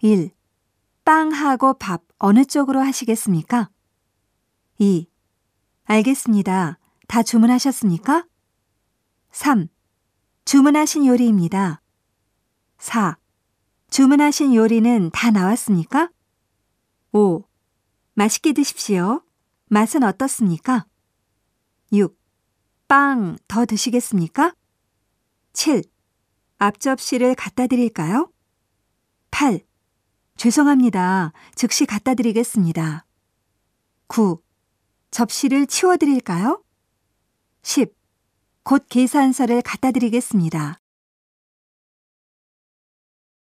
1. 빵하고 밥 어느 쪽으로 하시겠습니까? 2. 알겠습니다. 다 주문하셨습니까? 3. 주문하신 요리입니다. 4. 주문하신 요리는 다 나왔습니까? 5. 맛있게 드십시오. 맛은 어떻습니까? 6. 빵 더 드시겠습니까? 7. 앞접시를 갖다 드릴까요? 8. 죄송합니다. 즉시 갖다 드리겠습니다. 9. 접시를 치워 드릴까요? 10. 곧 계산서를 갖다 드리겠습니다.